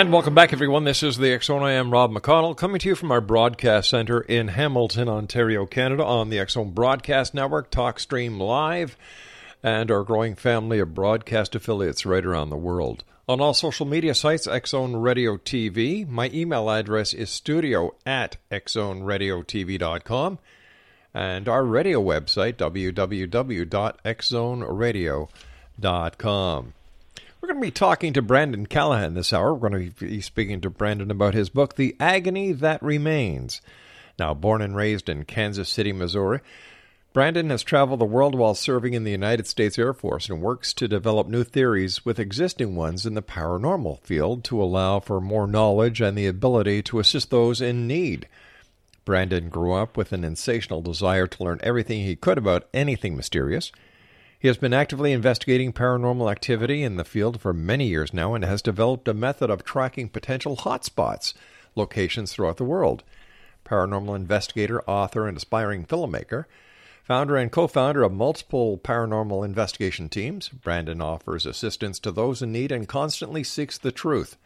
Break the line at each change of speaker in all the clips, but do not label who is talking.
And welcome back, everyone. This is the Zone. I am Rob McConnell, coming to you from our broadcast center in Hamilton, Ontario, Canada, on the Zone Broadcast Network, TalkStream Live, and our growing family of broadcast affiliates right around the world. On all social media sites, Zone Radio TV. My email address is studio at xzoneradiotv.com. And our radio website, www.xzoneradio.com. We're going to be talking to Brandon Callahan this hour. We're going to be speaking to Brandon about his book, The Agony That Remains. Now, born and raised in Kansas City, Missouri, Brandon has traveled the world while serving in the United States Air Force and works to develop new theories with existing ones in the paranormal field to allow for more knowledge and the ability to assist those in need. Brandon grew up with an insatiable desire to learn everything he could about anything mysterious. He has been actively investigating paranormal activity in the field for many years now and has developed a method of tracking potential hotspots, locations throughout the world. Paranormal investigator, author, and aspiring filmmaker, founder and co founder of multiple paranormal investigation teams, Brandon offers assistance to those in need and constantly seeks the truth.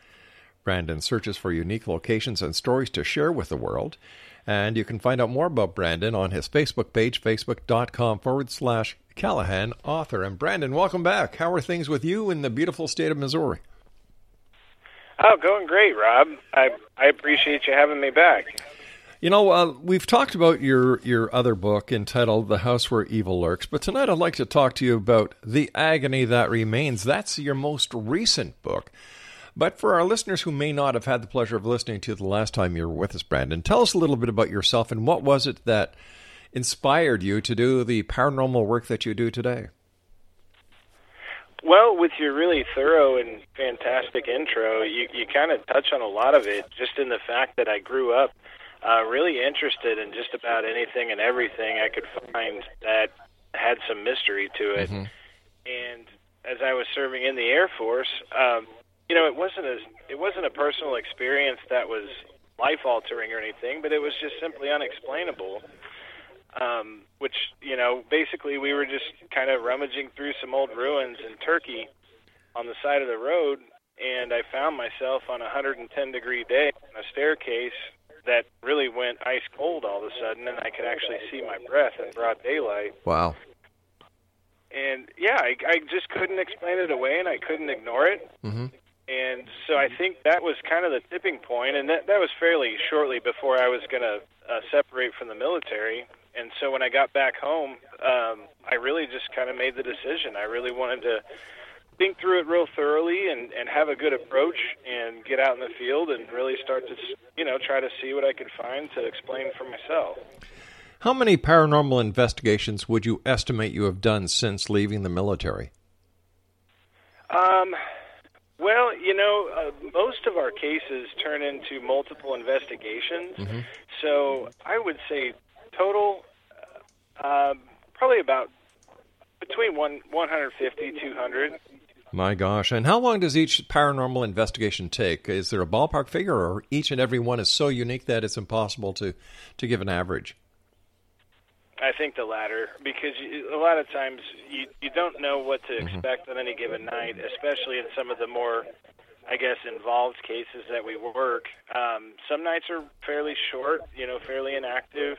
Brandon searches for unique locations and stories to share with the world. And you can find out more about Brandon on his Facebook page, facebook.com forward slash Callahan, author. And Brandon, welcome back. How are things with you in the beautiful state of Missouri?
Oh, going great, Rob. I I appreciate you having me back.
You know, uh, we've talked about your your other book entitled "The House Where Evil Lurks," but tonight I'd like to talk to you about the agony that remains. That's your most recent book. But for our listeners who may not have had the pleasure of listening to the last time you were with us, Brandon, tell us a little bit about yourself and what was it that inspired you to do the paranormal work that you do today?
Well, with your really thorough and fantastic intro, you, you kind of touch on a lot of it just in the fact that I grew up uh, really interested in just about anything and everything I could find that had some mystery to it.
Mm-hmm.
And as I was serving in the Air Force, um, you know, it wasn't a it wasn't a personal experience that was life altering or anything, but it was just simply unexplainable. Um, which you know, basically, we were just kind of rummaging through some old ruins in Turkey on the side of the road, and I found myself on a 110 degree day on a staircase that really went ice cold all of a sudden, and I could actually see my breath in broad daylight.
Wow.
and yeah, I, I just couldn't explain it away, and I couldn't ignore it.
Mm-hmm.
And so I think that was kind of the tipping point, and that that was fairly shortly before I was going to uh, separate from the military. And so when I got back home, um, I really just kind of made the decision. I really wanted to think through it real thoroughly and and have a good approach and get out in the field and really start to you know try to see what I could find to explain for myself.
How many paranormal investigations would you estimate you have done since leaving the military?
Um, well, you know, uh, most of our cases turn into multiple investigations.
Mm-hmm.
So I would say total, uh, probably about between one, 150, 200.
My gosh. And how long does each paranormal investigation take? Is there a ballpark figure, or each and every one is so unique that it's impossible to, to give an average?
I think the latter, because you, a lot of times you you don't know what to
Mm-hmm.
expect on any given night, especially in some of the more, I guess, involved cases that we work. Um, some nights are fairly short, you know, fairly inactive,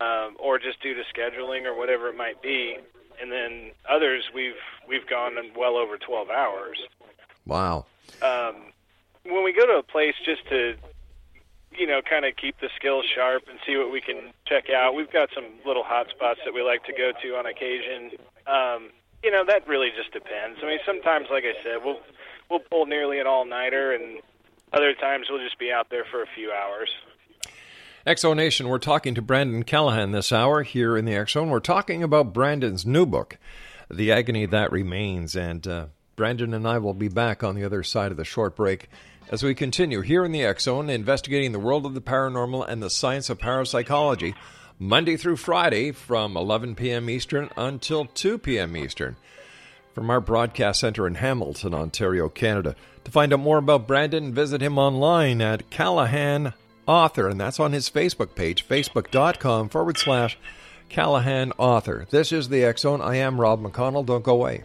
um, or just due to scheduling or whatever it might be. And then others we've we've gone well over 12 hours.
Wow.
Um, when we go to a place just to you know, kind of keep the skills sharp and see what we can check out. We've got some little hot spots that we like to go to on occasion. Um, you know, that really just depends. I mean, sometimes, like I said, we'll we'll pull nearly an all nighter, and other times we'll just be out there for a few hours.
X Zone Nation, we're talking to Brandon Callahan this hour here in the X Zone. We're talking about Brandon's new book, The Agony That Remains. And uh, Brandon and I will be back on the other side of the short break as we continue here in the X Zone, investigating the world of the paranormal and the science of parapsychology, Monday through Friday from 11 p.m. Eastern until 2 p.m. Eastern from our broadcast center in Hamilton, Ontario, Canada. To find out more about Brandon, visit him online at Callahan Author, and that's on his Facebook page, facebook.com forward slash Callahan Author. This is the X Zone. I am Rob McConnell. Don't go away.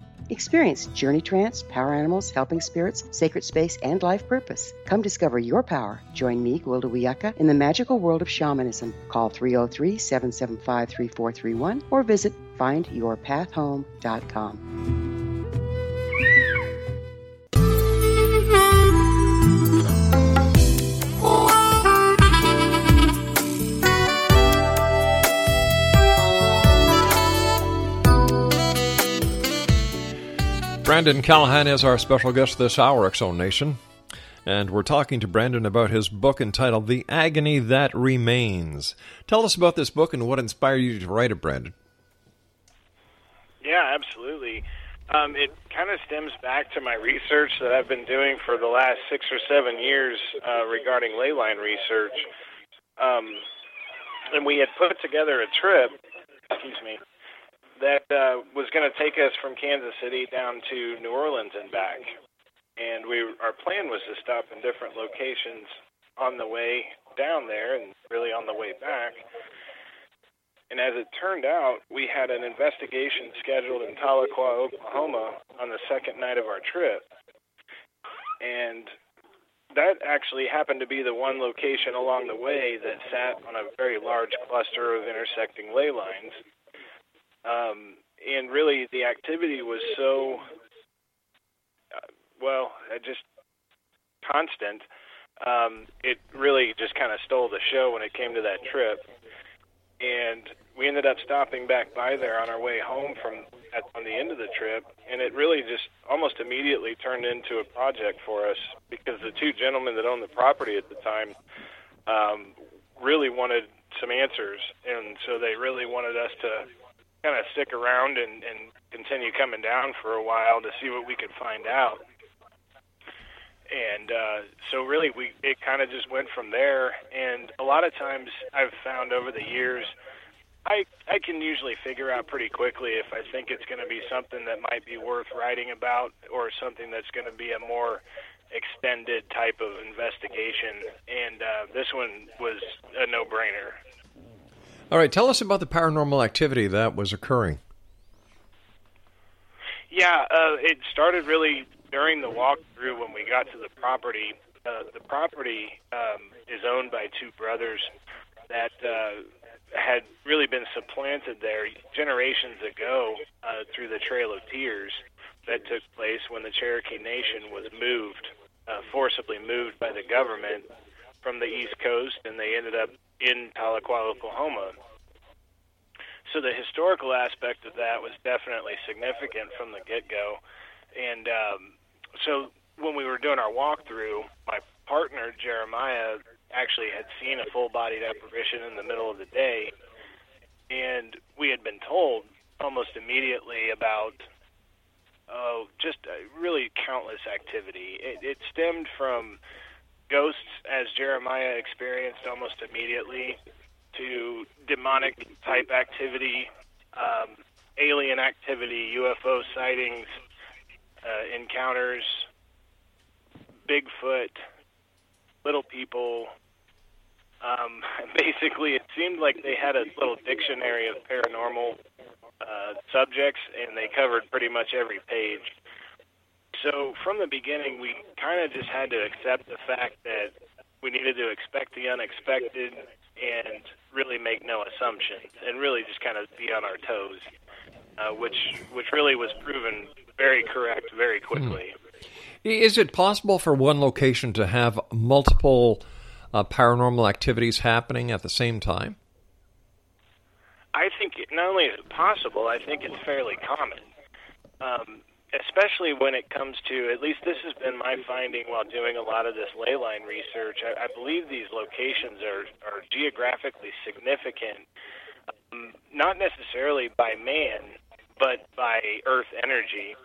Experience journey trance, power animals, helping spirits, sacred space, and life purpose. Come discover your power. Join me, Gwilda Wiyaka, in the magical world of shamanism. Call 303 775 3431 or visit findyourpathhome.com.
Brandon Callahan is our special guest this hour, X Zone Nation. And we're talking to Brandon about his book entitled The Agony That Remains. Tell us about this book and what inspired you to write it, Brandon.
Yeah, absolutely. Um, it kind of stems back to my research that I've been doing for the last six or seven years uh, regarding ley line research. Um, and we had put together a trip, excuse me, that uh, was going to take us from Kansas City down to New Orleans and back. And we our plan was to stop in different locations on the way down there and really on the way back. And as it turned out, we had an investigation scheduled in Tahlequah, Oklahoma on the second night of our trip. And that actually happened to be the one location along the way that sat on a very large cluster of intersecting ley lines um, and really the activity was so uh, well, uh, just constant. Um, it really just kind of stole the show when it came to that trip, and we ended up stopping back by there on our way home from at, on the end of the trip, and it really just almost immediately turned into a project for us because the two gentlemen that owned the property at the time um, really wanted some answers, and so they really wanted us to kind of stick around and, and continue coming down for a while to see what we could find out. And uh, so, really, we it kind of just went from there. And a lot of times, I've found over the years, I I can usually figure out pretty quickly if I think it's going to be something that might be worth writing about, or something that's going to be a more extended type of investigation. And uh, this one was a no-brainer.
All right, tell us about the paranormal activity that was occurring.
Yeah, uh, it started really during the walkthrough when we got to the property. Uh, the property um, is owned by two brothers that uh, had really been supplanted there generations ago uh, through the Trail of Tears that took place when the Cherokee Nation was moved, uh, forcibly moved by the government from the East Coast, and they ended up in Tahlequah, Oklahoma. So the historical aspect of that was definitely significant from the get go. And um, so when we were doing our walkthrough, my partner, Jeremiah, actually had seen a full bodied apparition in the middle of the day. And we had been told almost immediately about oh, just really countless activity. It, it stemmed from ghosts, as Jeremiah experienced almost immediately, to demonic type activity, um, alien activity, UFO sightings, uh, encounters, Bigfoot, little people. Um, basically, it seemed like they had a little dictionary of paranormal uh, subjects, and they covered pretty much every page. So from the beginning, we kind of just had to accept the fact that we needed to expect the unexpected and really make no assumptions and really just kind of be on our toes, uh, which which really was proven very correct very quickly.
Is it possible for one location to have multiple uh, paranormal activities happening at the same time?
I think not only is it possible, I think it's fairly common. Um, especially when it comes to, at least this has been my finding while doing a lot of this ley line research. I, I believe these locations are, are geographically significant, um, not necessarily by man, but by Earth energy.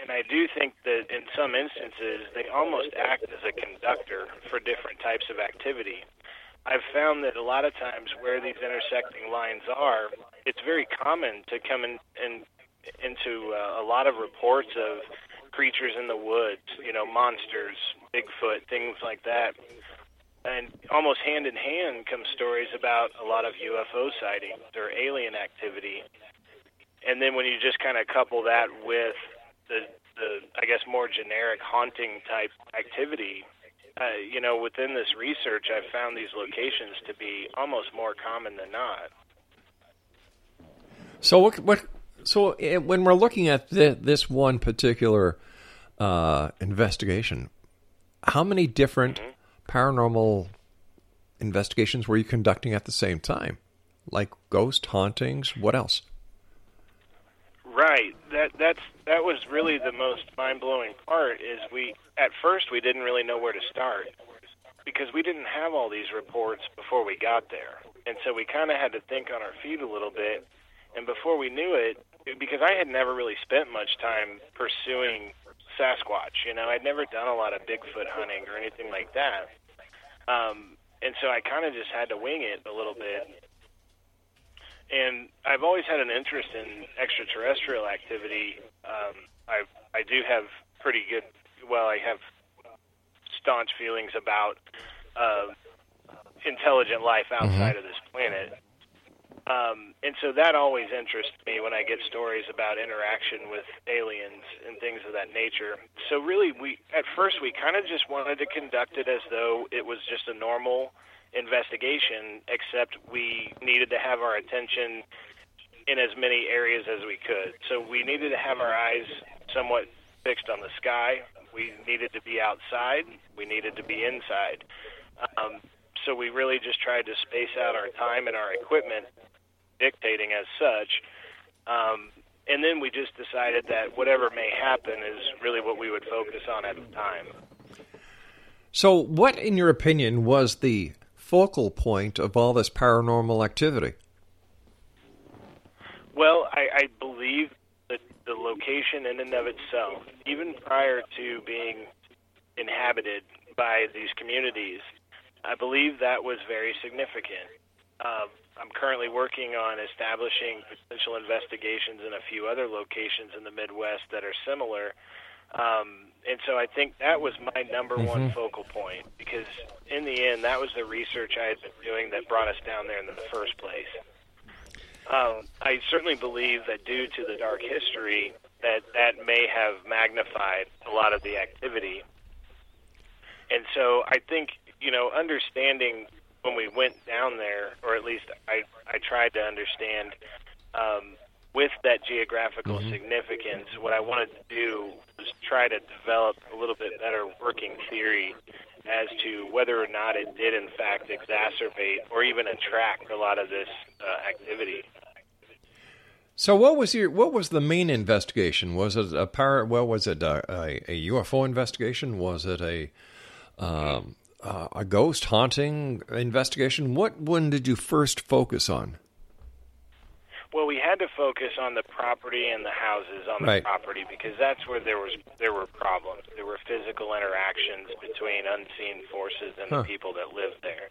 and I do think that in some instances they almost act as a conductor for different types of activity. I've found that a lot of times where these intersecting lines are, it's very common to come in, in into uh, a lot of reports of creatures in the woods, you know, monsters, Bigfoot, things like that. And almost hand in hand come stories about a lot of UFO sightings or alien activity. And then when you just kind of couple that with the, the I guess, more generic haunting type activity, uh, you know, within this research, I've found these locations to be almost more common than not.
So what? What? So eh, when we're looking at the, this one particular uh, investigation, how many different mm-hmm. paranormal investigations were you conducting at the same time? Like ghost hauntings? What else?
Right. That that's that was really the most mind blowing part. Is we at first we didn't really know where to start because we didn't have all these reports before we got there, and so we kind of had to think on our feet a little bit. And before we knew it, because I had never really spent much time pursuing Sasquatch, you know, I'd never done a lot of Bigfoot hunting or anything like that. Um, and so I kind of just had to wing it a little bit and I've always had an interest in extraterrestrial activity. Um, I I do have pretty good. Well, I have staunch feelings about uh, intelligent life mm-hmm. outside mm-hmm. of this planet. Um, and so that always interests me when I get stories about interaction with aliens and things of that nature. So really, we at first we kind of just wanted to conduct it as though it was just a normal investigation, except we needed to have our attention in as many areas as we could. So we needed to have our eyes somewhat fixed on the sky. We needed to be outside. We needed to be inside. Um, so we really just tried to space out our time and our equipment, dictating as such. Um, and then we just decided that whatever may happen is really what we would focus on at the time.
So, what, in your opinion, was the focal point of all this paranormal activity?
Well, I, I believe that the location in and of itself, even prior to being inhabited by these communities, I believe that was very significant. Um, I'm currently working on establishing potential investigations in a few other locations in the Midwest that are similar. Um, and so I think that was my number mm-hmm. one focal point because in the end, that was the research I had been doing that brought us down there in the first place. Um, I certainly believe that due to the dark history, that that may have magnified a lot of the activity. And so I think you know understanding when we went down there, or at least I I tried to understand um, with that geographical mm-hmm. significance, what I wanted to do was try to develop a little bit better working theory as to whether or not it did in fact exacerbate or even attract a lot of this uh, activity.
So, what was your what was the main investigation? Was it a power? Well, was it a, a, a UFO investigation? Was it a um, uh, a ghost haunting investigation? What one did you first focus on?
Well, we had to focus on the property and the houses on the right. property because that's where there was there were problems. There were physical interactions between unseen forces and huh. the people that lived there.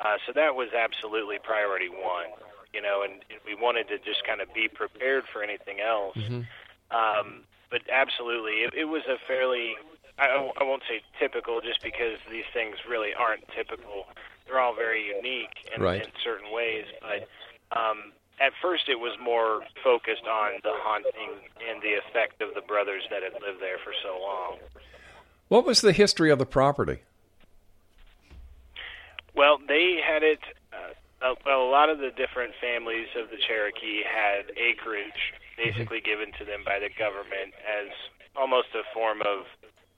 Uh, so that was absolutely priority one. You know, and we wanted to just kind of be prepared for anything else. Mm-hmm. Um, but absolutely, it, it was a fairly I, I won't say typical, just because these things really aren't typical. They're all very unique in, right. in certain ways, but um, at first it was more focused on the haunting and the effect of the brothers that had lived there for so long.
What was the history of the property?
Well, they had it. Uh, well, a lot of the different families of the Cherokee had acreage basically mm-hmm. given to them by the government as almost a form of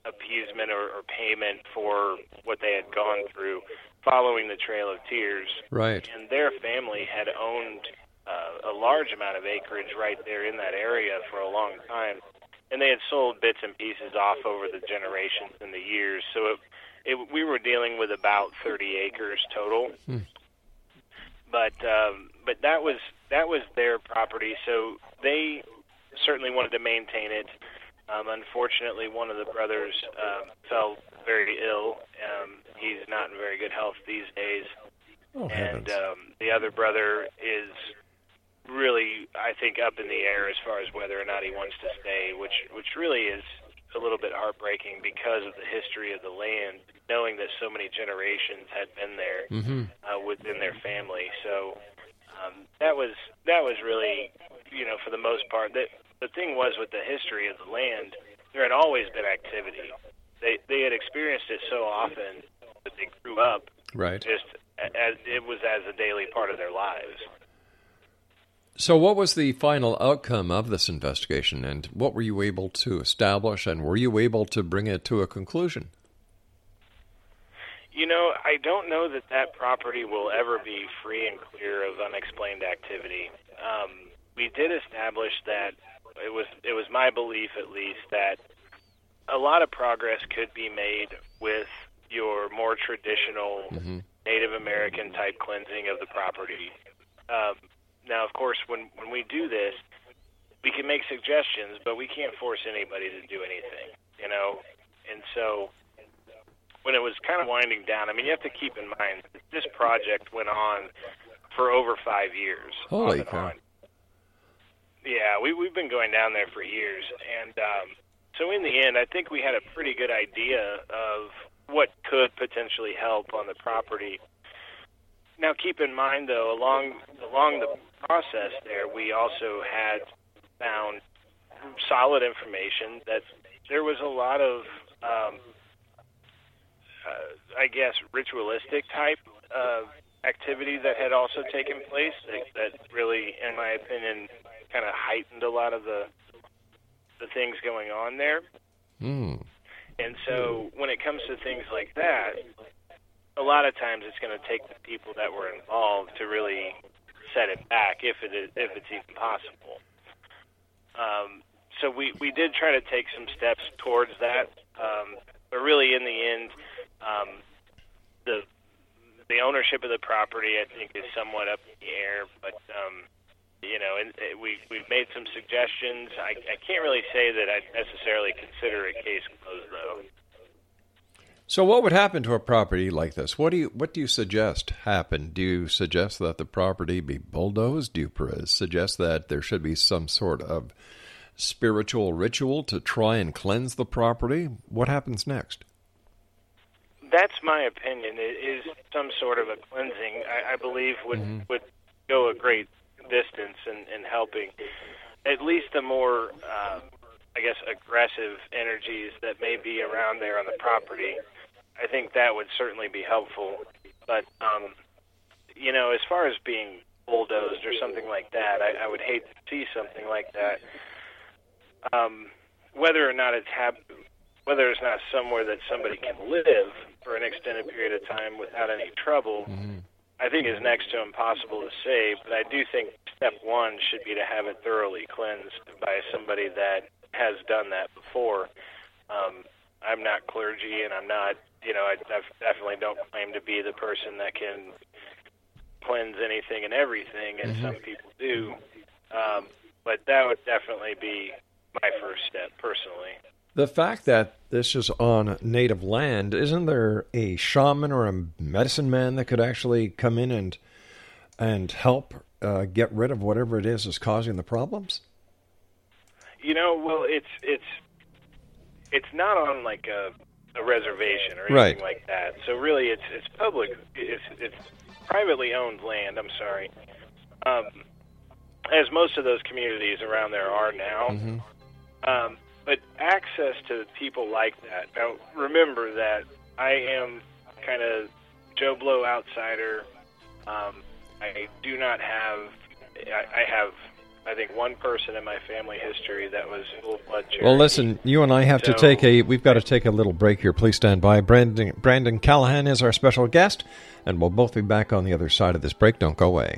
appeasement or, or payment for what they had gone through following the Trail of Tears.
Right.
And their family had owned uh, a large amount of acreage right there in that area for a long time, and they had sold bits and pieces off over the generations and the years. So it, it, we were dealing with about 30 acres total. Hmm. But um, but that was that was their property, so they certainly wanted to maintain it. Um, unfortunately, one of the brothers um, fell very ill. Um, he's not in very good health these days,
Oh,
and um, the other brother is really, I think, up in the air as far as whether or not he wants to stay, which which really is a little bit heartbreaking because of the history of the land, knowing that so many generations had been there
Mm-hmm.
uh, within their family. So um, that was that was really, you know, for the most part. That the thing was with the history of the land, there had always been activity. They they had experienced it so often that they grew up
Right.
just as it was as a daily part of their lives.
So, what was the final outcome of this investigation, and what were you able to establish, and were you able to bring it to a conclusion?
You know, I don't know that that property will ever be free and clear of unexplained activity. Um, we did establish that it was it was my belief, at least, that a lot of progress could be made with your more traditional Native American type cleansing of the property. Um, now, of course, when when we do this, we can make suggestions, but we can't force anybody to do anything. You know, and so when it was kind of winding down, I mean, you have to keep in mind that this project went on for over five years.
Holy
and
cow.
Yeah, we we've been going down there for years, and um, so in the end, I think we had a pretty good idea of what could potentially help on the property. Now, keep in mind though, along along the process there, we also had found solid information that there was a lot of, um, uh, I guess, ritualistic type uh, activity that had also taken place that, that really, in my opinion, kind of heightened a lot of the the things going on there.
Hmm.
And so when it comes to things like that, a lot of times it's going to take the people that were involved to really set it back if it is, if it's even possible. Um, so we, we did try to take some steps towards that, um, but really in the end, um, the the ownership of the property I think is somewhat up in the air. But um, you know, and uh, we we've made some suggestions. I, I can't really say that I necessarily consider a case closed though.
So, what would happen to a property like this? What do you what do you suggest happen? Do you suggest that the property be bulldozed? Do you pr- suggest that there should be some sort of spiritual ritual to try and cleanse the property? What happens next?
That's my opinion. It is some sort of a cleansing. I, I believe would would go a great distance in, in helping at least the more, uh, I guess, aggressive energies that may be around there on the property. I think that would certainly be helpful. But um, you know, as far as being bulldozed or something like that, I, I would hate to see something like that. Um, whether or not it's hap- whether it's not somewhere that somebody can live for an extended period of time without any trouble, I think is next to impossible to say. But I do think step one should be to have it thoroughly cleansed by somebody that has done that before. Um, I'm not clergy, and I'm not, you know, I def- definitely don't claim to be the person that can cleanse anything and everything, and some people do. Um, but that would definitely be my first step, personally.
The fact that this is on native land, isn't there a shaman or a medicine man that could actually come in and and help uh, get rid of whatever it is that's causing the problems?
You know, well, it's it's it's not on like a, a reservation or anything
Right.
like that. So really, it's it's public. It's it's privately owned land. I'm sorry, um, as most of those communities around there are now. Um, but access to people like that. Now, remember that I am kind of Joe Blow outsider. Um, I do not have. I, I have. I think one person in my family history that was full blood Cherokee.
Well, listen, you and I have to take a. We've got to take a little break here. Please stand by. Brandon Brandon Callahan is our special guest, and we'll both be back on the other side of this break. Don't go away.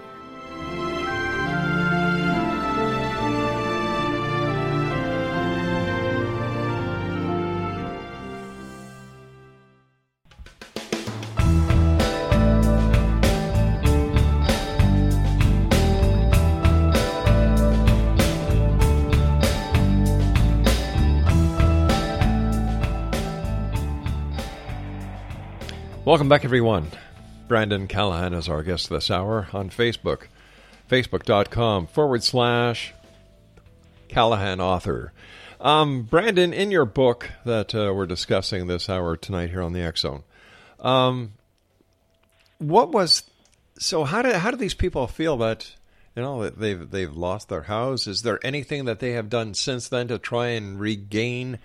Welcome back, everyone. Brandon Callahan is our guest this hour on Facebook. Facebook.com forward slash Callahan author. Um, Brandon, in your book that uh, we're discussing this hour tonight here on the X Zone, um, what was so? How do how do these people feel that you know that they've they've lost their house? Is there anything that they have done since then to try and regain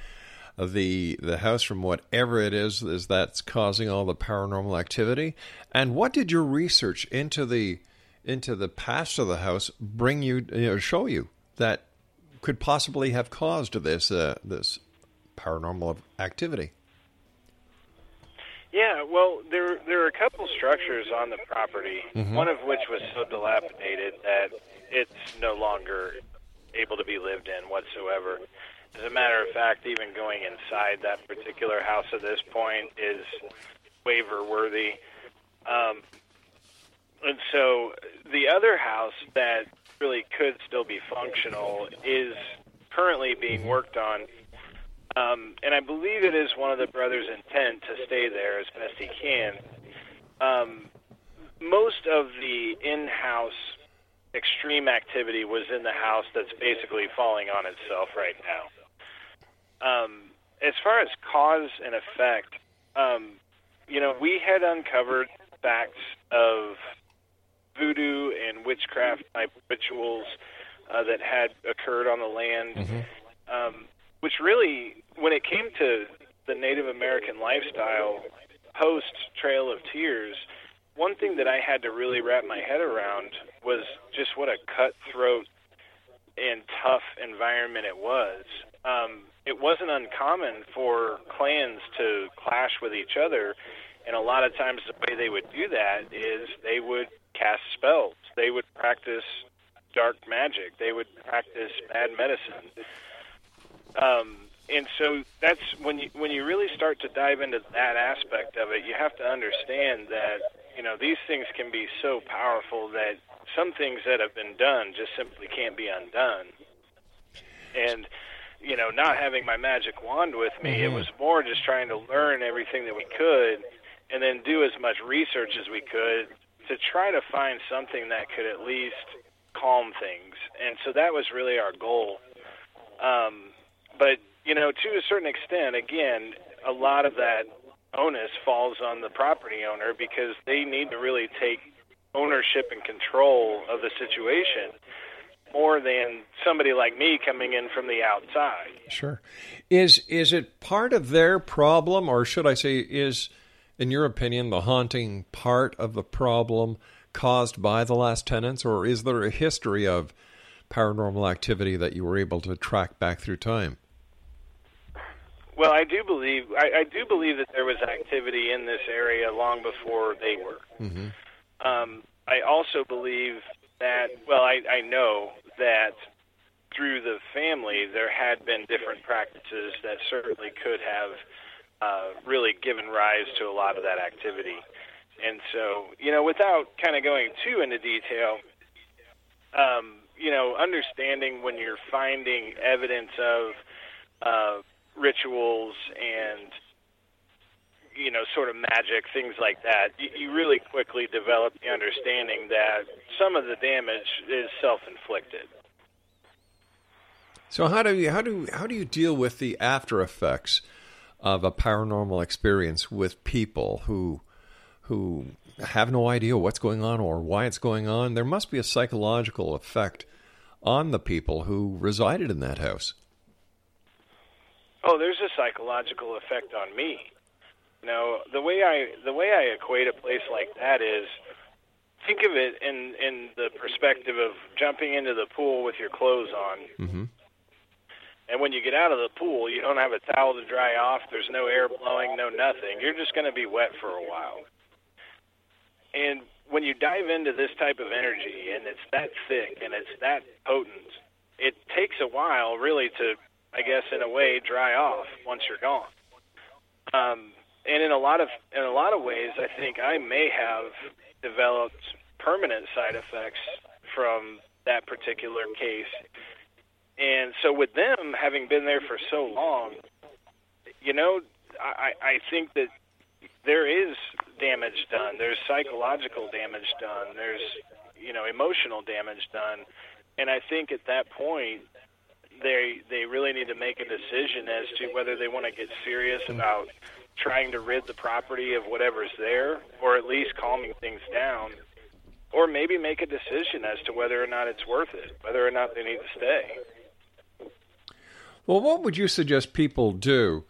the the house from whatever it is is that's causing all the paranormal activity? And what did your research into the into the past of the house bring you, you know, show you that could possibly have caused this uh, this paranormal activity?
Yeah, well, there there are a couple structures on the property.
Mhm.
One of which was so dilapidated that it's no longer able to be lived in whatsoever. As a matter of fact, even going inside that particular house at this point is waiver worthy. Um, and so the other house that really could still be functional is currently being worked on. Um, and I believe it is one of the brothers' intent to stay there as best he can. Um, most of the in-house extreme activity was in the house that's basically falling on itself right now. Um, as far as cause and effect, um, you know, we had uncovered facts of voodoo and witchcraft type rituals uh, that had occurred on the land, um, which really, when it came to the Native American lifestyle post Trail of Tears, one thing that I had to really wrap my head around was just what a cutthroat and tough environment it was. Um, it wasn't uncommon for clans to clash with each other, and a lot of times the way they would do that is they would cast spells, they would practice dark magic, they would practice bad medicine. Um, and so that's when you when you really start to dive into that aspect of it, you have to understand that you know these things can be so powerful that some things that have been done just simply can't be undone. And you know, not having my magic wand with me, it
Mhm.
was more just trying to learn everything that we could, and then do as much research as we could to try to find something that could at least calm things. And so that was really our goal. Um, but you know, to a certain extent, again, a lot of that onus falls on the property owner because they need to really take ownership and control of the situation more than somebody like me coming in from the outside.
Sure. Is is it part of their problem, or should I say, is, in your opinion, the haunting part of the problem caused by the last tenants, or is there a history of paranormal activity that you were able to track back through time?
Well, I do believe I, I do believe that there was activity in this area long before they were.
Mm-hmm.
Um, I also believe that, well, I, I know that through the family there had been different practices that certainly could have uh, really given rise to a lot of that activity. And so, you know, without kind of going too into detail, um, you know, understanding when you're finding evidence of uh, rituals and you know, sort of magic, things like that, you, you really quickly develop the understanding that some of the damage is self-inflicted.
So how do you how do how do you deal with the after effects of a paranormal experience with people who who have no idea what's going on or why it's going on? There must be a psychological effect on the people who resided in that house.
Oh, there's a psychological effect on me. You know, the way I the way I equate a place like that is think of it in in the perspective of jumping into the pool with your clothes on.
Mm-hmm.
And when you get out of the pool, you don't have a towel to dry off. There's no air blowing, no nothing. You're just going to be wet for a while. And when you dive into this type of energy and it's that thick and it's that potent, it takes a while really to, I guess, in a way, dry off once you're gone. Um, and in a lot of in a lot of ways, I think I may have developed permanent side effects from that particular case. And so, with them having been there for so long, you know, I, I think that there is damage done. There's psychological damage done. There's you know emotional damage done, and I think at that point they they really need to make a decision as to whether they want to get serious about trying to rid the property of whatever's there, or at least calming things down, or maybe make a decision as to whether or not it's worth it, whether or not they need to stay.
Well, what would you suggest people do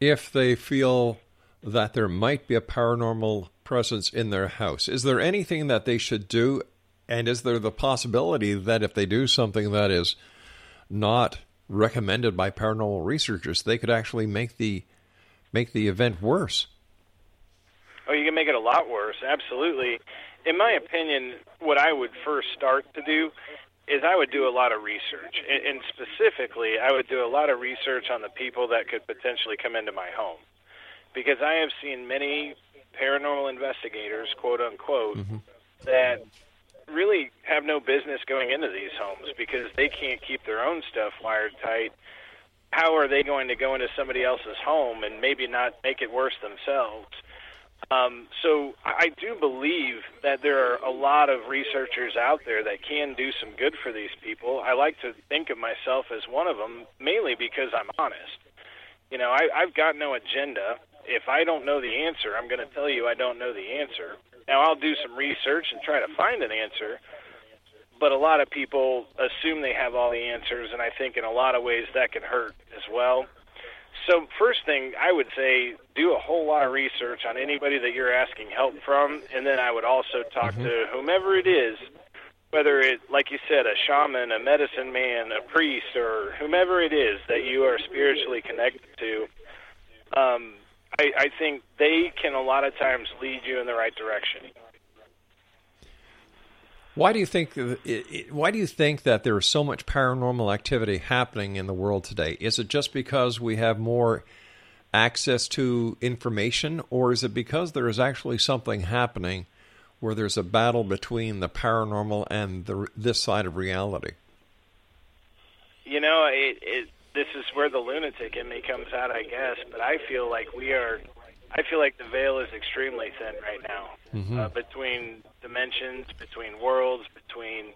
if they feel that there might be a paranormal presence in their house? Is there anything that they should do? And is there the possibility that if they do something that is not recommended by paranormal researchers, they could actually make the make the event worse?
Oh, you can make it a lot worse. Absolutely. In my opinion, what I would first start to do is I would do a lot of research, and specifically, I would do a lot of research on the people that could potentially come into my home, because I have seen many paranormal investigators, quote unquote, mm-hmm. that really have no business going into these homes because they can't keep their own stuff wired tight. How are they going to go into somebody else's home and maybe not make it worse themselves? Um, so I do believe that there are a lot of researchers out there that can do some good for these people. I like to think of myself as one of them, mainly because I'm honest. You know, I, I've got no agenda. If I don't know the answer, I'm going to tell you I don't know the answer. Now I'll do some research and try to find an answer, but a lot of people assume they have all the answers, and I think in a lot of ways that can hurt as well. So first thing I would say, do a whole lot of research on anybody that you're asking help from, and then I would also talk mm-hmm. to whomever it is, whether it, like you said, a shaman, a medicine man, a priest, or whomever it is that you are spiritually connected to. Um, I, I think they can a lot of times lead you in the right direction.
Why do you think? Why do you think that there is so much paranormal activity happening in the world today? Is it just because we have more access to information, or is it because there is actually something happening where there's a battle between the paranormal and the, this side of reality?
You know, it, it this is where the lunatic in me comes out, I guess. But I feel like we are. I feel like the veil is extremely thin right now mm-hmm. uh, between dimensions, between worlds, between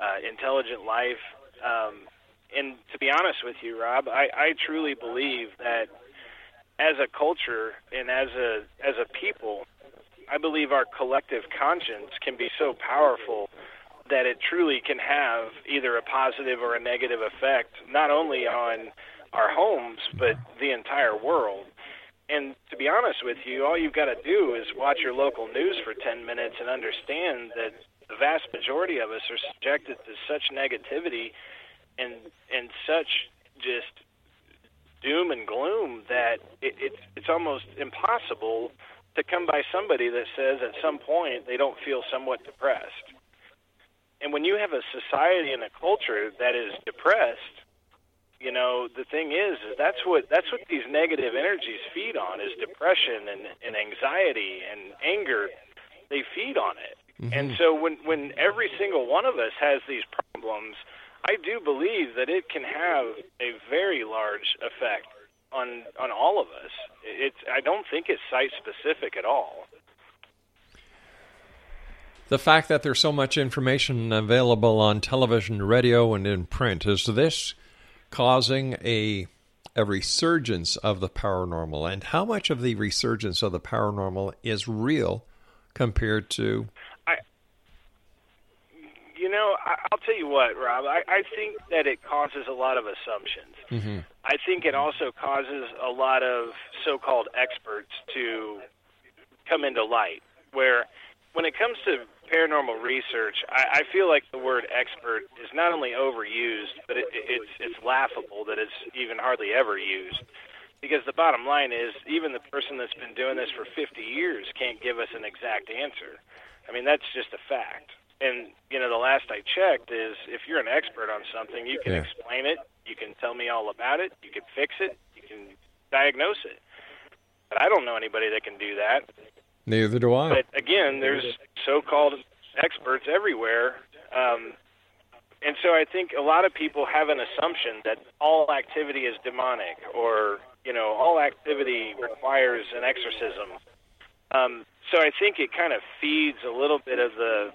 uh, intelligent life. Um, and to be honest with you, Rob, I, I truly believe that as a culture and as a as a people, I believe our collective conscience can be so powerful that it truly can have either a positive or a negative effect, not only on our homes, but the entire world. And to be honest with you, all you've got to do is watch your local news for 10 minutes and understand that the vast majority of us are subjected to such negativity and and such just doom and gloom that it, it's it's almost impossible to come by somebody that says at some point they don't feel somewhat depressed. And when you have a society and a culture that is depressed, you know, the thing is, is that's what that's what these negative energies feed on is depression and, and anxiety and anger. They feed on it. Mm-hmm. And so when when every single one of us has these problems, I do believe that it can have a very large effect on on all of us. It's I don't think it's site specific at all
the fact that there's so much information available on television, radio, and in print is this causing a a resurgence of the paranormal, and how much of the resurgence of the paranormal is real compared to?
I, you know, I, will tell you what, Rob. I, I think that it causes a lot of assumptions. Mm-hmm. I think it also causes a lot of so-called experts to come into light, where when it comes to paranormal research, I, I feel like the word expert is not only overused, but it, it's it's laughable that it's even hardly ever used. Because the bottom line is, even the person that's been doing this for 50 years can't give us an exact answer. I mean, that's just a fact. And you know, the last I checked is, if you're an expert on something, you can yeah. explain it, you can tell me all about it, you can fix it, you can diagnose it. But I don't know anybody that can do that.
Neither do I.
But again, there's so-called experts everywhere, um, and so I think a lot of people have an assumption that all activity is demonic, or you know, all activity requires an exorcism. Um, so I think it kind of feeds a little bit of the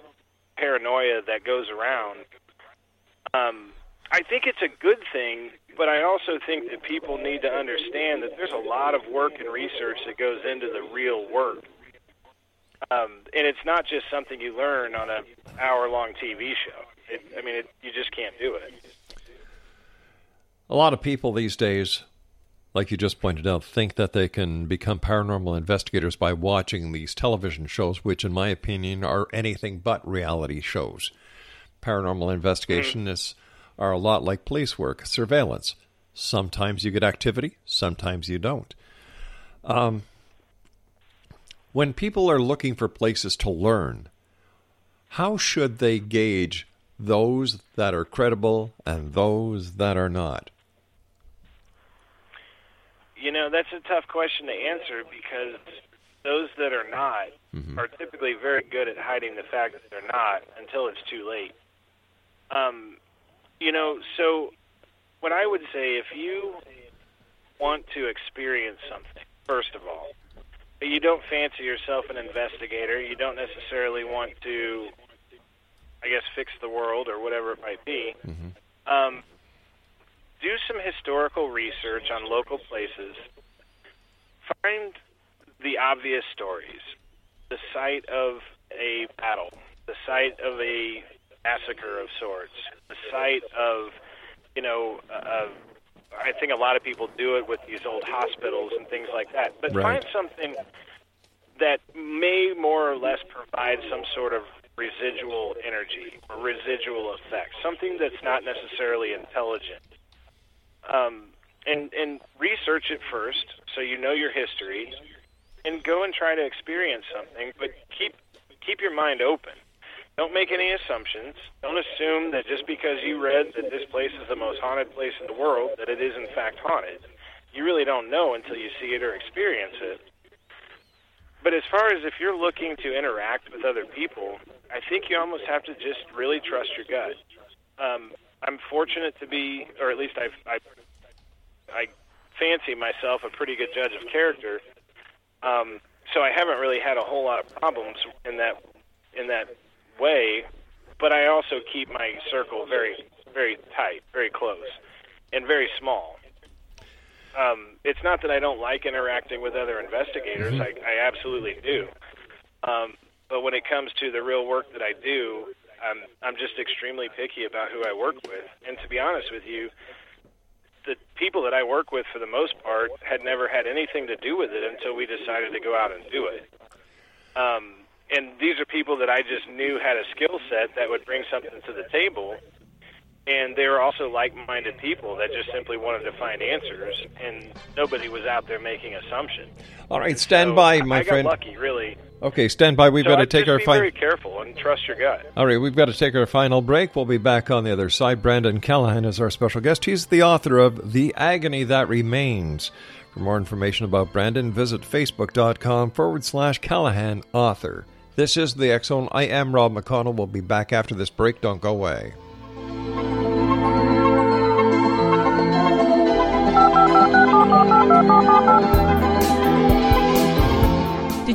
paranoia that goes around. Um, I think it's a good thing, but I also think that people need to understand that there's a lot of work and research that goes into the real work. Um, and it's not just something you learn on a hour-long TV show. It, I mean, it, you just can't do it.
A lot of people these days, like you just pointed out, think that they can become paranormal investigators by watching these television shows, which, in my opinion, are anything but reality shows. Paranormal investigation mm-hmm. are a lot like police work, surveillance. Sometimes you get activity, sometimes you don't. Um, when people are looking for places to learn, how should they gauge those that are credible and those that are not?
You know, that's a tough question to answer because those that are not mm-hmm. are typically very good at hiding the fact that they're not until it's too late. Um, you know, so what I would say if you want to experience something, first of all, you don't fancy yourself an investigator, you don't necessarily want to, I guess, fix the world or whatever it might be. Mm-hmm. Um, do some historical research on local places. Find the obvious stories, the site of a battle, the site of a massacre of sorts, the site of, you know, uh, I think a lot of people do it with these old hospitals and things like that. But right. find something that may more or less provide some sort of residual energy or residual effect, something that's not necessarily intelligent. Um, and and research it first, so you know your history, and go and try to experience something. But keep keep your mind open. Don't make any assumptions. Don't assume that just because you read that this place is the most haunted place in the world, that it is in fact haunted. You really don't know until you see it or experience it. But as far as if you're looking to interact with other people, I think you almost have to just really trust your gut. Um, I'm fortunate to be, or at least I, I, I fancy myself a pretty good judge of character. Um, so I haven't really had a whole lot of problems in that in that way, but I also keep my circle very, very tight, very close, and very small. Um, it's not that I don't like interacting with other investigators. Mm-hmm. I, I absolutely do. Um, but when it comes to the real work that I do, I'm, I'm just extremely picky about who I work with. And to be honest with you, the people that I work with, for the most part, had never had anything to do with it until we decided to go out and do it. Um, and these are people that I just knew had a skill set that would bring something to the table. And they were also like-minded people that just simply wanted to find answers, and nobody was out there making assumptions.
All right, stand so by, my friend.
I
friend.
got lucky, really.
Okay, stand by. We've
so
got to take
our
final.
Be very careful and trust your gut.
All right, we've got to take our final break. We'll be back on the other side. Brandon Callahan is our special guest. He's the author of The Agony That Remains. For more information about Brandon, visit facebook.com forward slash Callahan author. This is the X Zone. I am Rob McConnell. We'll be back after this break. Don't go away.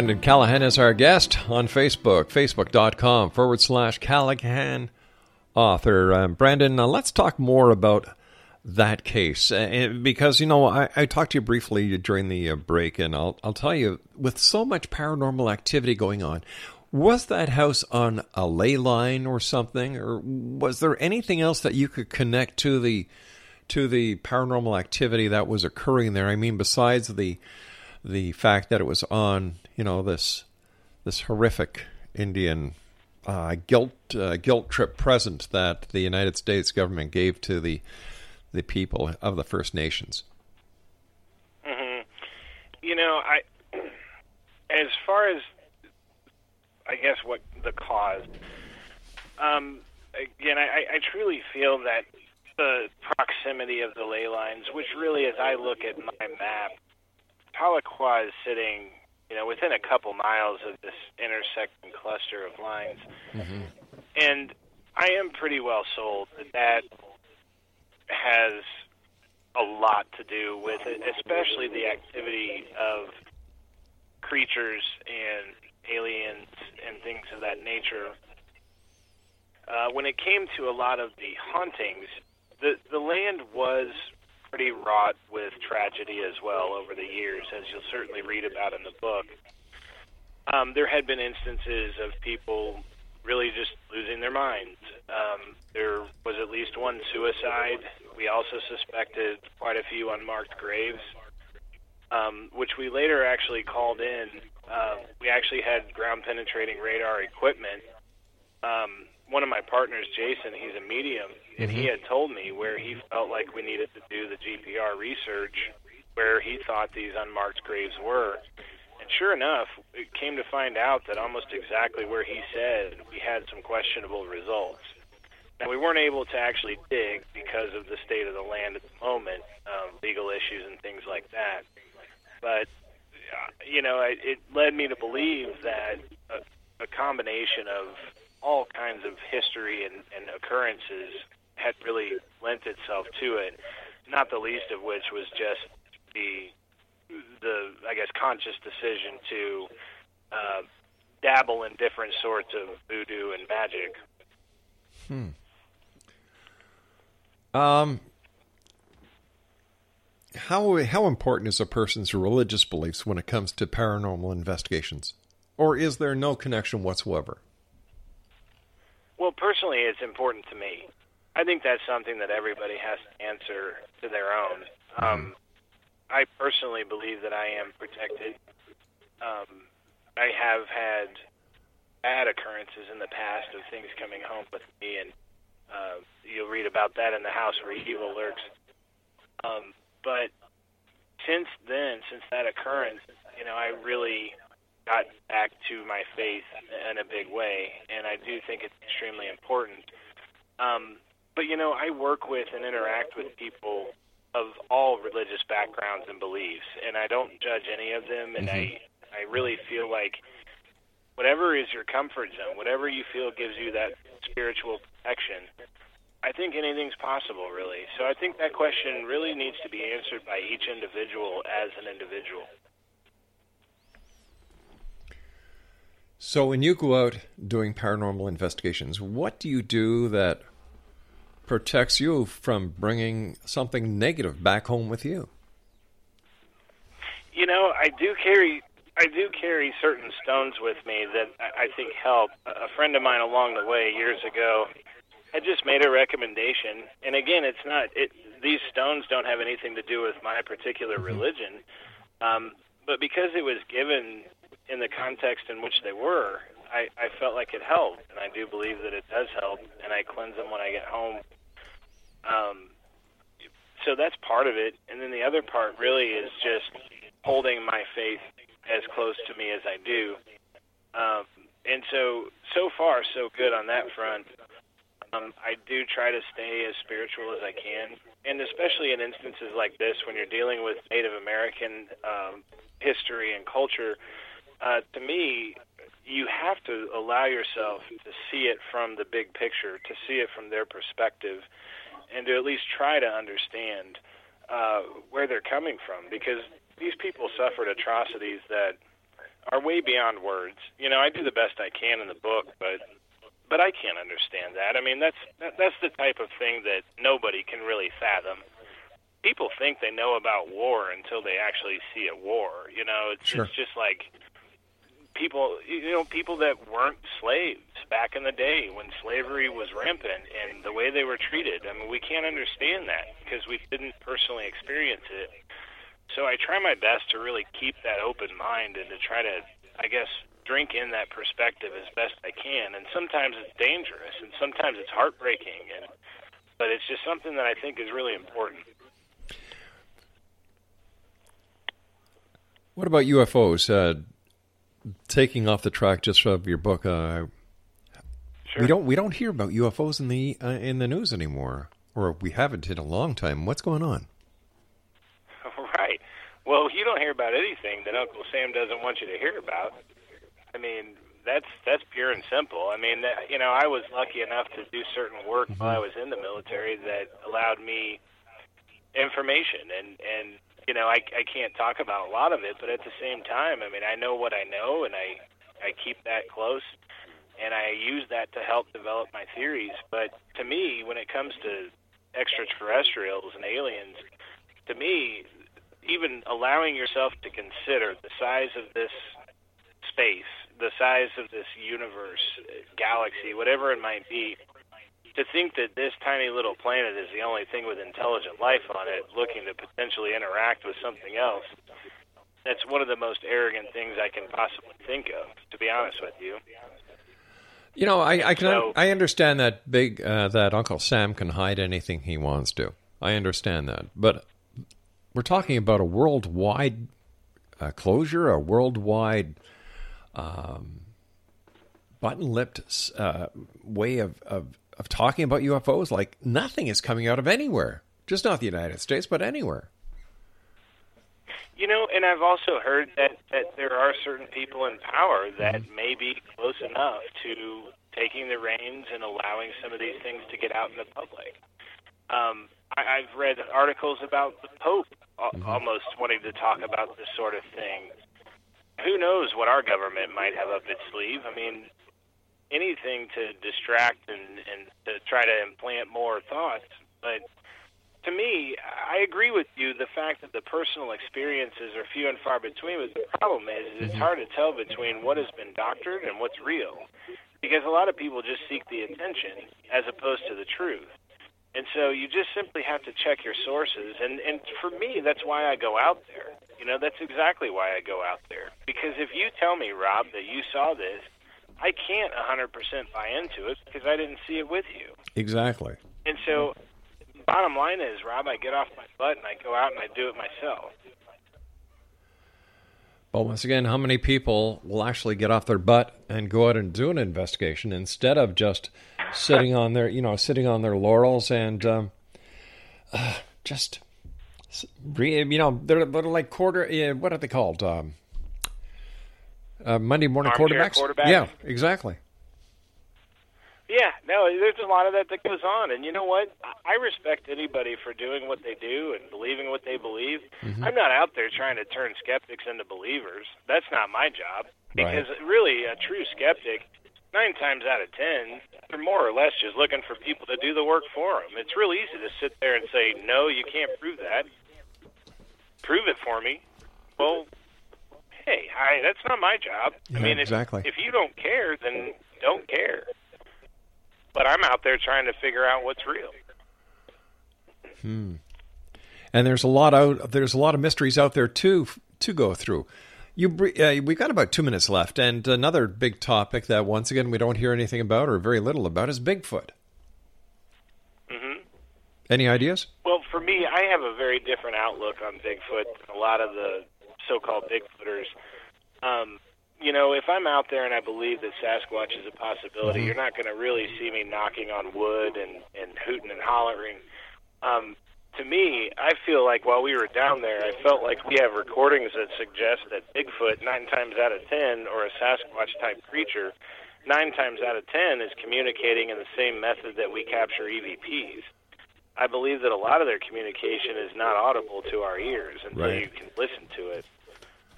Brandon Callahan is our guest on Facebook, facebook.com forward slash Callahan author. Um, Brandon, uh, let's talk more about that case uh, because, you know, I, I, talked to you briefly during the uh, break, and I'll, I'll tell you, with so much paranormal activity going on, was that house on a ley line or something, or was there anything else that you could connect to the to the paranormal activity that was occurring there? I mean, besides the the fact that it was on you know this this horrific Indian uh, guilt uh, guilt trip present that the United States government gave to the the people of the First Nations.
Mm-hmm. You know, I as far as I guess what the cause, um, again, I, I truly feel that the proximity of the ley lines, which really, as I look at my map, Tahlequah is sitting, you know, within a couple miles of this intersecting cluster of lines,
Mm-hmm.
and I am pretty well sold that that has a lot to do with it, especially the activity of creatures and aliens and things of that nature. Uh, when it came to a lot of the hauntings, the the land was pretty wrought with tragedy as well over the years, as you'll certainly read about in the book. Um, there had been instances of people really just losing their minds. Um, there was at least one suicide. We also suspected quite a few unmarked graves, um, which we later actually called in. Uh, we actually had ground penetrating radar equipment. Um, one of my partners, Jason, he's a medium, and he had told me where he felt like we needed to do the GPR research where he thought these unmarked graves were. And sure enough, it came to find out that almost exactly where he said we had some questionable results. Now, we weren't able to actually dig because of the state of the land at the moment, um, legal issues and things like that. But, uh, you know, it, it led me to believe that a, a combination of all kinds of history and, and occurrences had really lent itself to it, not the least of which was just the the I guess conscious decision to uh, dabble in different sorts of voodoo and magic.
Hmm. Um, how how important is a person's religious beliefs when it comes to paranormal investigations, or is there no connection whatsoever?
Well, personally, it's important to me. I think that's something that everybody has to answer to their own. Um, I personally believe that I am protected. Um, I have had bad occurrences in the past of things coming home with me, and uh, you'll read about that in the house where evil lurks. Um, but since then, since that occurrence, you know, I really got back to my faith in a big way, and I do think it's extremely important. Um, but you know, I work with and interact with people of all religious backgrounds and beliefs, and I don't judge any of them, and I I really feel like whatever is your comfort zone, whatever you feel gives you that spiritual protection, I think anything's possible, really. So I think that question really needs to be answered by each individual as an individual.
So, when you go out doing paranormal investigations, what do you do that protects you from bringing something negative back home with you?
You know, I do carry I do carry certain stones with me that I think help. A friend of mine along the way years ago had just made a recommendation, and again, it's not it. These stones don't have anything to do with my particular religion, um, but because it was given in the context in which they were, I, I felt like it helped, and I do believe that it does help, and I cleanse them when I get home. Um, so that's part of it, and then the other part really is just holding my faith as close to me as I do. Um, and so, so far, so good on that front. Um, I do try to stay as spiritual as I can, and especially in instances like this, when you're dealing with Native American um, history and culture, uh, to me, you have to allow yourself to see it from the big picture, to see it from their perspective, and to at least try to understand uh, where they're coming from, because these people suffered atrocities that are way beyond words. You know, I do the best I can in the book, but but I can't understand that. I mean, that's that, that's the type of thing that nobody can really fathom. People think they know about war until they actually see a war. You know, it's,
Sure.
it's just like people, you know, people that weren't slaves back in the day when slavery was rampant and the way they were treated. I mean, we can't understand that because we didn't personally experience it. So I try my best to really keep that open mind and to try to, I guess, drink in that perspective as best I can. And sometimes it's dangerous, and sometimes it's heartbreaking, and but it's just something that I think is really important.
What about UFOs? Uh, taking off the track just of your book, uh,
Sure.
we don't we don't hear about UFOs in the uh, in the news anymore, or we haven't in a long time. What's going on?
Right. Well, you don't hear about anything that Uncle Sam doesn't want you to hear about. I mean, that's that's pure and simple. I mean, that, you know, I was lucky enough to do certain work while I was in the military that allowed me information, and and you know, I I can't talk about a lot of it, but at the same time, I mean, I know what I know, and I I keep that close, and I use that to help develop my theories. But to me, when it comes to extraterrestrials and aliens, to me, even allowing yourself to consider the size of this space, the size of this universe, galaxy, whatever it might be, to think that this tiny little planet is the only thing with intelligent life on it looking to potentially interact with something else, that's one of the most arrogant things I can possibly think of, to be honest with you.
You know, I, I can
So-
I understand that big uh, that Uncle Sam can hide anything he wants to. I understand that, but we're talking about a worldwide uh, closure, a worldwide um, button-lipped uh, way of, of of talking about UFOs. Like nothing is coming out of anywhere, just not the United States, but anywhere.
You know, and I've also heard that, that there are certain people in power that may be close enough to taking the reins and allowing some of these things to get out in the public. Um, I, I've read articles about the Pope al- almost wanting to talk about this sort of thing. Who knows what our government might have up its sleeve? I mean, anything to distract and, and to try to implant more thoughts. But to me, I agree with you. The fact that the personal experiences are few and far between, but the problem is, is it's mm-hmm. hard to tell between what has been doctored and what's real, because a lot of people just seek the attention as opposed to the truth. And so you just simply have to check your sources. And and for me, that's why I go out there. You know, that's exactly why I go out there. Because if you tell me, Rob, that you saw this, I can't 100% buy into it because I didn't see it with you.
Exactly.
And so, bottom line is, Rob, I get off my butt and I go out and I do it myself.
But once again, how many people will actually get off their butt and go out and do an investigation instead of just sitting on their, you know, sitting on their laurels and um, uh, just, re- you know, they're, they're like quarter. Uh, what are they called? Um, uh, Monday morning quarterbacks.
quarterbacks?
Yeah, exactly.
Yeah, no, there's a lot of that that goes on, and you know what? I respect anybody for doing what they do and believing what they believe.
Mm-hmm.
I'm not out there trying to turn skeptics into believers. That's not my job.
Right.
Because really, a true skeptic, nine times out of ten, they're more or less just looking for people to do the work for them. It's real easy to sit there and say, "No, you can't prove that. Prove it for me." Well, hey, I, that's not my job. I mean, if,
exactly.
if you don't care, then don't care. But I'm out there trying to figure out what's real.
Hmm. And there's a lot out. There's a lot of mysteries out there too to go through. You, uh, we've got about two minutes left, and another big topic that once again we don't hear anything about or very little about is Bigfoot.
hmm
Any ideas?
Well, for me, I have a very different outlook on Bigfoot than a lot of the so-called Bigfooters. Um, you know, if I'm out there and I believe that Sasquatch is a possibility,
Mhm.
you're not going to really see me knocking on wood and, and hooting and hollering. Um, to me, I feel like while we were down there, I felt like we have recordings that suggest that Bigfoot, nine times out of ten, or a Sasquatch type creature, nine times out of ten is communicating in the same method that we capture EVPs. I believe that a lot of their communication is not audible to our ears until
Right.
you can listen to it.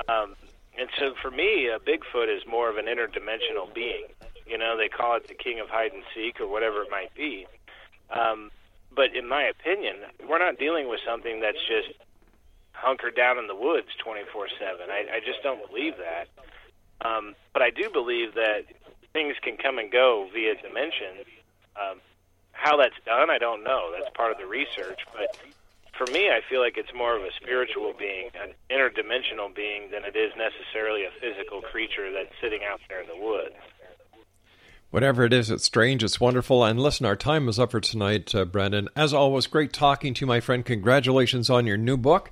Um, and so for me, a Bigfoot is more of an interdimensional being. You know, they call it the king of hide and seek or whatever it might be. Um, but in my opinion, we're not dealing with something that's just hunkered down in the woods 24 7. I, just don't believe that. Um, but I do believe that things can come and go via dimension. Um, how that's done, I don't know. That's part of the research. But for me, I feel like it's more of a spiritual being, an interdimensional being, than it is necessarily a physical creature that's sitting out there in the woods.
Whatever it is, it's strange, it's wonderful. And listen, our time is up for tonight, uh, Brandon. As always, great talking to you, my friend. Congratulations on your new book.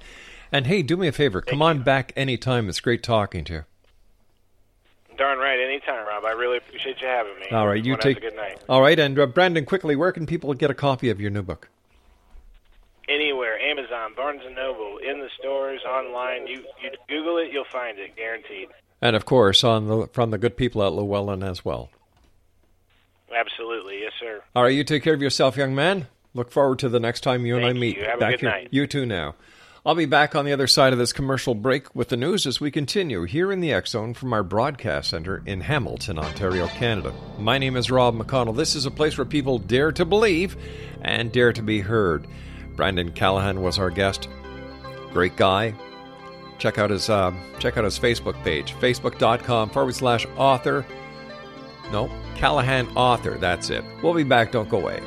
And hey, do me a favor, come on back anytime. It's great talking to you.
Darn right, anytime, Rob. I really appreciate you having me.
All right, you
Everyone
take.
A good night.
All right, and uh, Brandon, quickly, where can people get a copy of your new book?
Anywhere, Amazon, Barnes and Noble, in the stores, online. You you Google it, you'll find it, guaranteed.
And of course, on the from the good people at Llewellyn as well.
Absolutely, yes, sir.
All right, you take care of yourself, young man. Look forward to the next time you and
Thank
I meet.
you. Have a good
here.
night.
You too now. I'll be back on the other side of this commercial break with the news as we continue here in the X Zone from our broadcast center in Hamilton, Ontario, Canada. My name is Rob McConnell. This is a place where people dare to believe and dare to be heard. Brandon Callahan was our guest. Great guy. Check out his uh, check out his Facebook page, facebook.com forward slash author. No, Callahan author. That's it. We'll be back. Don't go away.